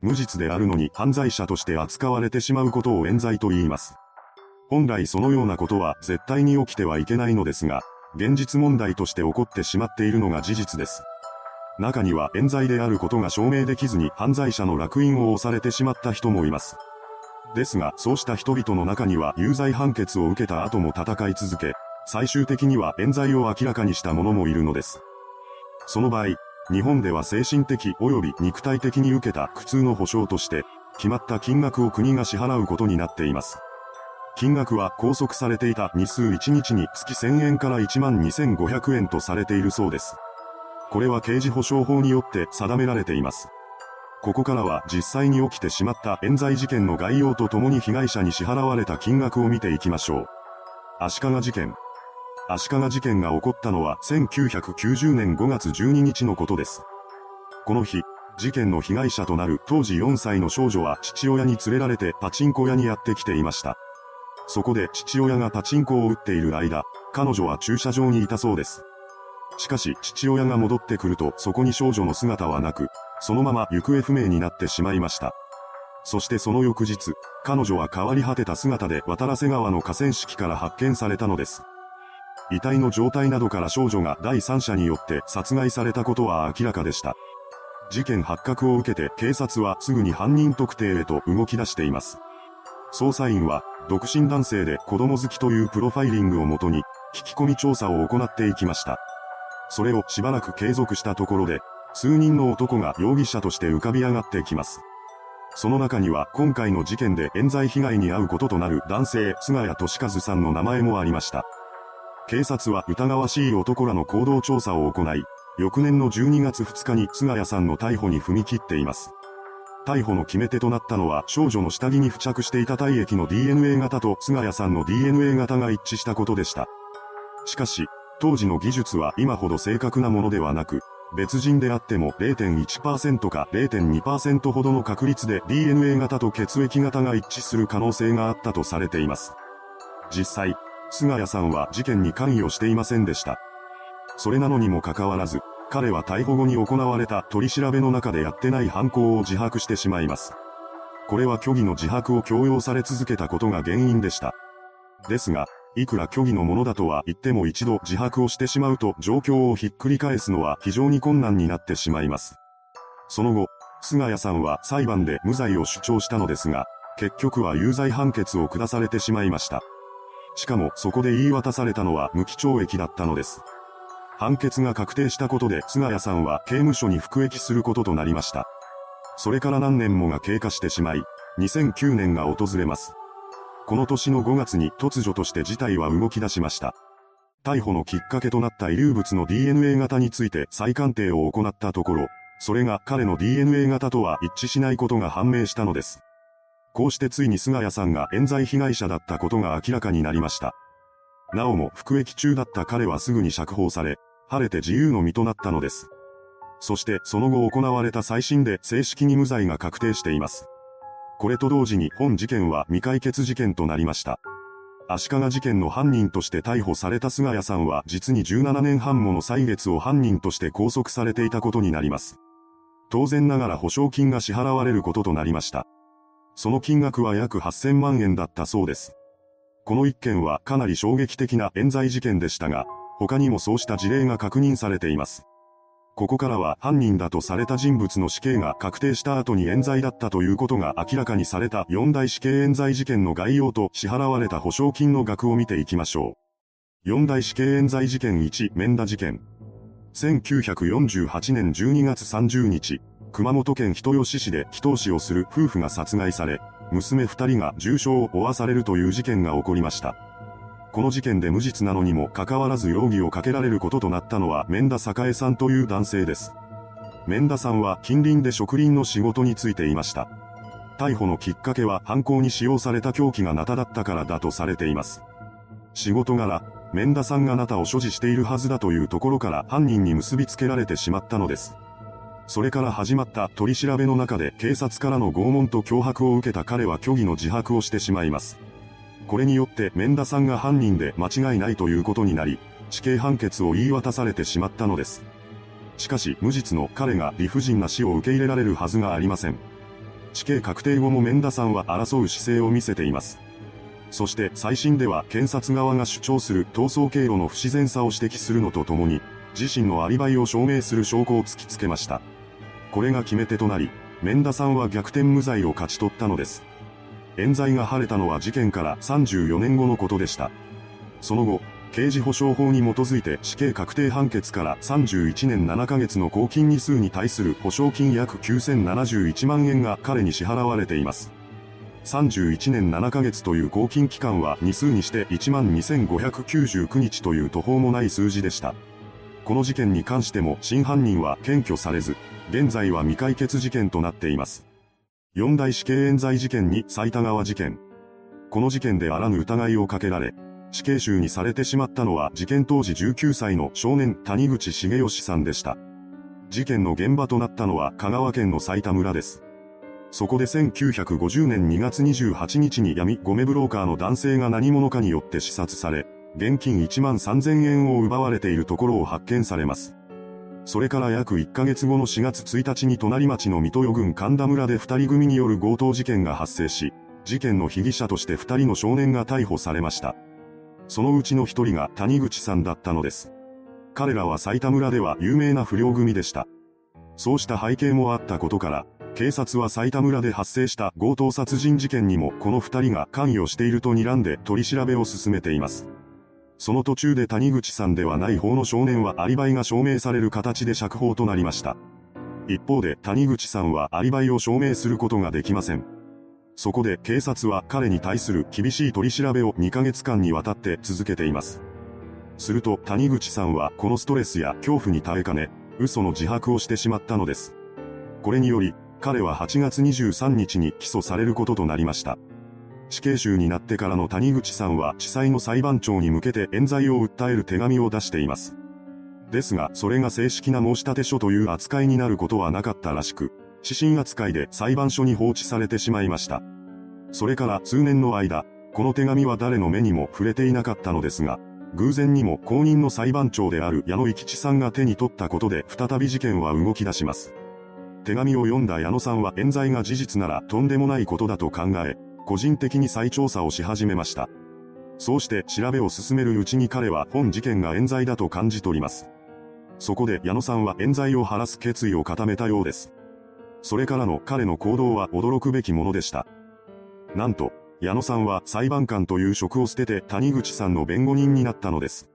無実であるのに犯罪者として扱われてしまうことを冤罪と言います。本来そのようなことは絶対に起きてはいけないのですが、現実問題として起こってしまっているのが事実です。中には冤罪であることが証明できずに犯罪者の烙印を押されてしまった人もいます。ですが、そうした人々の中には有罪判決を受けた後も戦い続け、最終的には冤罪を明らかにした者もいるのです。その場合、日本では精神的及び肉体的に受けた苦痛の保障として、決まった金額を国が支払うことになっています。金額は拘束されていた日数1日に月1000円から12,500円とされているそうです。これは刑事保障法によって定められています。ここからは実際に起きてしまった冤罪事件の概要とともに被害者に支払われた金額を見ていきましょう。足利事件。足利事件が起こったのは1990年5月12日のことです。この日、事件の被害者となる当時4歳の少女は父親に連れられてパチンコ屋にやってきていました。そこで父親がパチンコを打っている間、彼女は駐車場にいたそうです。しかし父親が戻ってくるとそこに少女の姿はなく、そのまま行方不明になってしまいました。そしてその翌日、彼女は変わり果てた姿で渡良瀬川の河川敷から発見されたのです。遺体の状態などから少女が第三者によって殺害されたことは明らかでした。事件発覚を受けて警察はすぐに犯人特定へと動き出しています。捜査員は、独身男性で子供好きというプロファイリングをもとに、聞き込み調査を行っていきました。それをしばらく継続したところで、数人の男が容疑者として浮かび上がってきます。その中には今回の事件で冤罪被害に遭うこととなる男性菅谷俊和さんの名前もありました。警察は疑わしい男らの行動調査を行い、翌年の12月2日に菅谷さんの逮捕に踏み切っています。逮捕の決め手となったのは少女の下着に付着していた体液の DNA 型と菅谷さんの DNA 型が一致したことでした。しかし、当時の技術は今ほど正確なものではなく、別人であっても0.1%か0.2%ほどの確率で DNA 型と血液型が一致する可能性があったとされています。実際、菅谷さんは事件に関与していませんでした。それなのにもかかわらず、彼は逮捕後に行われた取り調べの中でやってない犯行を自白してしまいます。これは虚偽の自白を強要され続けたことが原因でした。ですが、いくら虚偽のものだとは言っても一度自白をしてしまうと状況をひっくり返すのは非常に困難になってしまいます。その後、菅谷さんは裁判で無罪を主張したのですが、結局は有罪判決を下されてしまいました。しかもそこで言い渡されたのは無期懲役だったのです。判決が確定したことで菅谷さんは刑務所に服役することとなりました。それから何年もが経過してしまい、2009年が訪れます。この年の5月に突如として事態は動き出しました。逮捕のきっかけとなった遺留物の DNA 型について再鑑定を行ったところ、それが彼の DNA 型とは一致しないことが判明したのです。こうしてついに菅谷さんが冤罪被害者だったことが明らかになりました。なおも服役中だった彼はすぐに釈放され、晴れて自由の身となったのです。そしてその後行われた再審で正式に無罪が確定しています。これと同時に本事件は未解決事件となりました。足利事件の犯人として逮捕された菅谷さんは実に17年半もの歳月を犯人として拘束されていたことになります。当然ながら保証金が支払われることとなりました。その金額は約8000万円だったそうです。この一件はかなり衝撃的な冤罪事件でしたが、他にもそうした事例が確認されています。ここからは犯人だとされた人物の死刑が確定した後に冤罪だったということが明らかにされた四大死刑冤罪事件の概要と支払われた保証金の額を見ていきましょう。四大死刑冤罪事件1、免田事件。1948年12月30日、熊本県人吉市で祈祷師をする夫婦が殺害され、娘二人が重傷を負わされるという事件が起こりました。この事件で無実なのにもかかわらず容疑をかけられることとなったのは免田栄さんという男性です。免田さんは近隣で植林の仕事に就いていました。逮捕のきっかけは犯行に使用された凶器がナタだったからだとされています。仕事柄、免田さんがナタを所持しているはずだというところから犯人に結びつけられてしまったのです。それから始まった取り調べの中で警察からの拷問と脅迫を受けた彼は虚偽の自白をしてしまいます。これによって免田さんが犯人で間違いないということになり、死刑判決を言い渡されてしまったのです。しかし無実の彼が理不尽な死を受け入れられるはずがありません。死刑確定後もメンダさんは争う姿勢を見せています。そして最新では検察側が主張する逃走経路の不自然さを指摘するのとともに、自身のアリバイを証明する証拠を突きつけました。これが決め手となり、メンダさんは逆転無罪を勝ち取ったのです。冤罪が晴れたのは事件から34年後のことでした。その後、刑事保障法に基づいて死刑確定判決から31年7ヶ月の公金日数に対する保証金約9071万円が彼に支払われています。31年7ヶ月という公金期間は2数にして12,599日という途方もない数字でした。この事件に関しても真犯人は検挙されず、現在は未解決事件となっています。四大死刑冤罪事件に埼玉川事件。この事件であらぬ疑いをかけられ、死刑囚にされてしまったのは事件当時19歳の少年谷口重義さんでした。事件の現場となったのは香川県の埼玉村です。そこで1950年2月28日に闇ゴメブローカーの男性が何者かによって刺殺され、現金1万3000円を奪われているところを発見されます。それから約1ヶ月後の4月1日に隣町の水戸余郡神田村で2人組による強盗事件が発生し、事件の被疑者として2人の少年が逮捕されました。そのうちの1人が谷口さんだったのです。彼らは埼玉村では有名な不良組でした。そうした背景もあったことから、警察は埼玉村で発生した強盗殺人事件にもこの2人が関与していると睨んで取り調べを進めています。その途中で谷口さんではない方の少年はアリバイが証明される形で釈放となりました。一方で谷口さんはアリバイを証明することができません。そこで警察は彼に対する厳しい取り調べを2ヶ月間にわたって続けています。すると谷口さんはこのストレスや恐怖に耐えかね、嘘の自白をしてしまったのです。これにより、彼は8月23日に起訴されることとなりました。死刑囚になってからの谷口さんは地裁の裁判長に向けて冤罪を訴える手紙を出しています。ですが、それが正式な申立書という扱いになることはなかったらしく、指針扱いで裁判所に放置されてしまいました。それから数年の間、この手紙は誰の目にも触れていなかったのですが、偶然にも公認の裁判長である矢野幸吉さんが手に取ったことで再び事件は動き出します。手紙を読んだ矢野さんは冤罪が事実ならとんでもないことだと考え、個人的に再調査をし始めました。そうして調べを進めるうちに彼は本事件が冤罪だと感じ取ります。そこで矢野さんは冤罪を晴らす決意を固めたようです。それからの彼の行動は驚くべきものでした。なんと、矢野さんは裁判官という職を捨てて谷口さんの弁護人になったのです。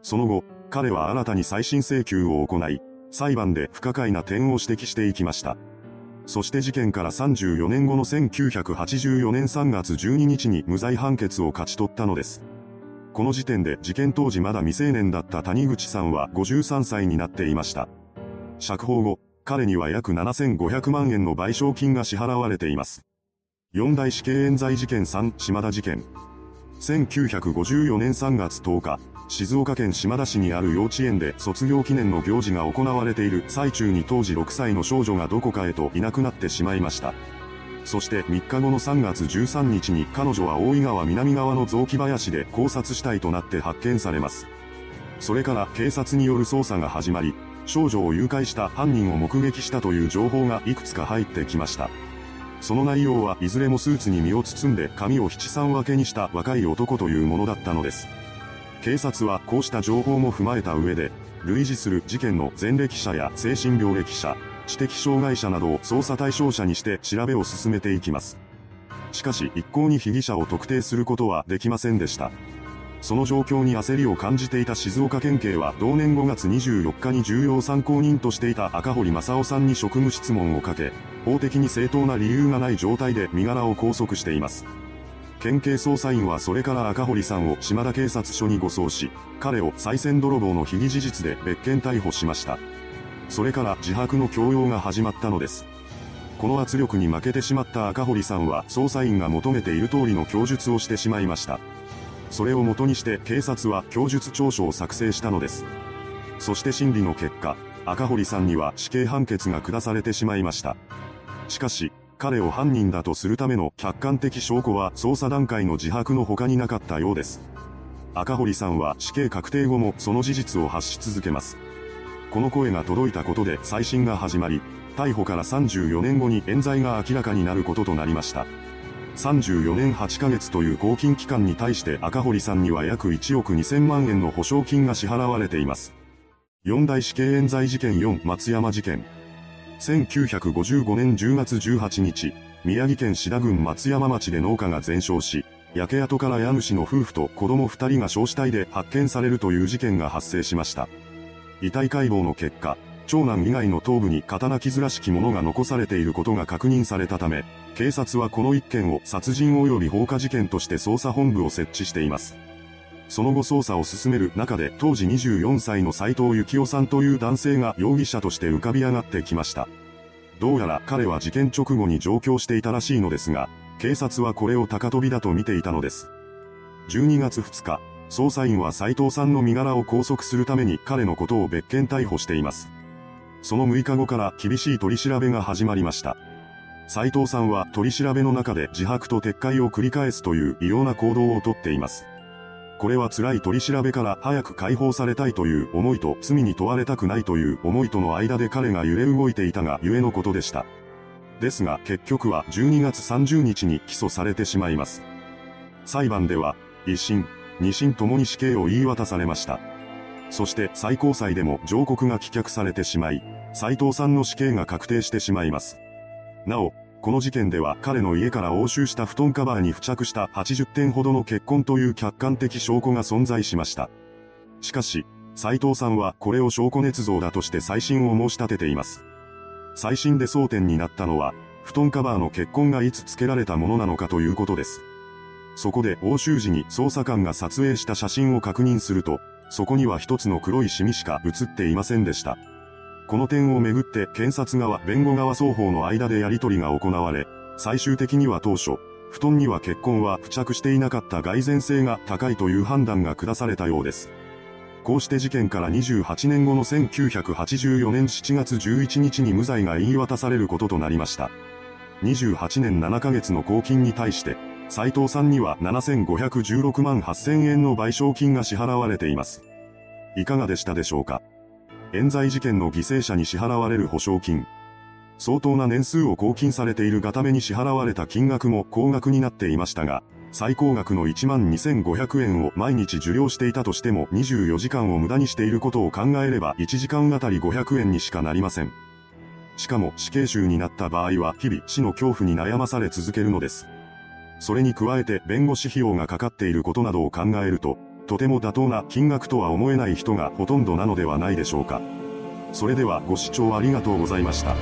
その後、彼は新たに再審請求を行い、裁判で不可解な点を指摘していきました。そして事件から34年後の1984年3月12日に無罪判決を勝ち取ったのです。この時点で事件当時まだ未成年だった谷口さんは53歳になっていました。釈放後、彼には約7500万円の賠償金が支払われています。四大死刑冤罪事件3島田事件。1954年3月10日、静岡県島田市にある幼稚園で卒業記念の行事が行われている最中に当時6歳の少女がどこかへといなくなってしまいました。そして3日後の3月13日に彼女は大井川南側の雑木林で考察死体となって発見されます。それから警察による捜査が始まり、少女を誘拐した犯人を目撃したという情報がいくつか入ってきました。その内容はいずれもスーツに身を包んで髪を七三分けにした若い男というものだったのです。警察はこうした情報も踏まえた上で、類似する事件の前歴者や精神病歴者、知的障害者などを捜査対象者にして調べを進めていきます。しかし一向に被疑者を特定することはできませんでした。その状況に焦りを感じていた静岡県警は同年5月24日に重要参考人としていた赤堀正夫さんに職務質問をかけ、法的に正当な理由がない状態で身柄を拘束しています。県警捜査員はそれから赤堀さんを島田警察署に護送し、彼を再選泥棒の被疑事実で別件逮捕しました。それから自白の強要が始まったのです。この圧力に負けてしまった赤堀さんは捜査員が求めている通りの供述をしてしまいました。それをもとにして警察は供述調書を作成したのです。そして審理の結果、赤堀さんには死刑判決が下されてしまいました。しかし、彼を犯人だとするための客観的証拠は捜査段階の自白の他になかったようです。赤堀さんは死刑確定後もその事実を発し続けます。この声が届いたことで再審が始まり、逮捕から34年後に冤罪が明らかになることとなりました。34年8ヶ月という公金期間に対して赤堀さんには約1億2000万円の保証金が支払われています。四大死刑冤罪事件4松山事件。1955年10月18日、宮城県志田郡松山町で農家が全焼し、焼け跡から家主の夫婦と子供2人が焼死体で発見されるという事件が発生しました。遺体解剖の結果、長男以外の頭部に刀傷らしきものが残されていることが確認されたため、警察はこの一件を殺人及び放火事件として捜査本部を設置しています。その後捜査を進める中で当時24歳の斎藤幸夫さんという男性が容疑者として浮かび上がってきました。どうやら彼は事件直後に上京していたらしいのですが、警察はこれを高飛びだと見ていたのです。12月2日、捜査員は斎藤さんの身柄を拘束するために彼のことを別件逮捕しています。その6日後から厳しい取り調べが始まりました。斉藤さんは取り調べの中で自白と撤回を繰り返すという異様な行動をとっています。これは辛い取り調べから早く解放されたいという思いと罪に問われたくないという思いとの間で彼が揺れ動いていたがゆえのことでした。ですが結局は12月30日に起訴されてしまいます。裁判では、一審、二審ともに死刑を言い渡されました。そして最高裁でも上告が棄却されてしまい、斉藤さんの死刑が確定してしまいます。なお、この事件では彼の家から押収した布団カバーに付着した80点ほどの血痕という客観的証拠が存在しました。しかし、斉藤さんはこれを証拠捏造だとして再審を申し立てています。再審で争点になったのは、布団カバーの血痕がいつ付けられたものなのかということです。そこで押収時に捜査官が撮影した写真を確認すると、そこには一つの黒いシミしか写っていませんでした。この点をめぐって検察側、弁護側双方の間でやり取りが行われ、最終的には当初、布団には血痕は付着していなかった蓋然性が高いという判断が下されたようです。こうして事件から28年後の1984年7月11日に無罪が言い渡されることとなりました。28年7ヶ月の公金に対して、斉藤さんには7516万8000円の賠償金が支払われています。いかがでしたでしょうか？冤罪事件の犠牲者に支払われる保証金。相当な年数を公金されているがために支払われた金額も高額になっていましたが、最高額の12,500円を毎日受領していたとしても24時間を無駄にしていることを考えれば1時間あたり500円にしかなりません。しかも死刑囚になった場合は日々死の恐怖に悩まされ続けるのです。それに加えて弁護士費用がかかっていることなどを考えると、とても妥当な金額とは思えない人がほとんどなのではないでしょうか。それではご視聴ありがとうございました。